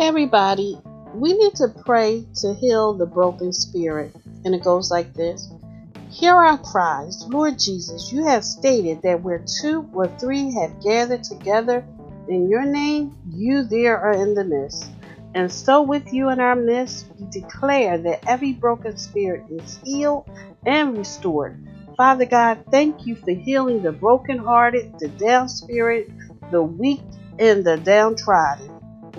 Everybody, we need to pray to heal the broken spirit. And it goes like this Hear our cries, Lord Jesus. You have stated that where two or three have gathered together in your name, you there are in the midst. And so, with you in our midst, we declare that every broken spirit is healed and restored. Father God, thank you for healing the brokenhearted, the down spirit, the weak, and the downtrodden.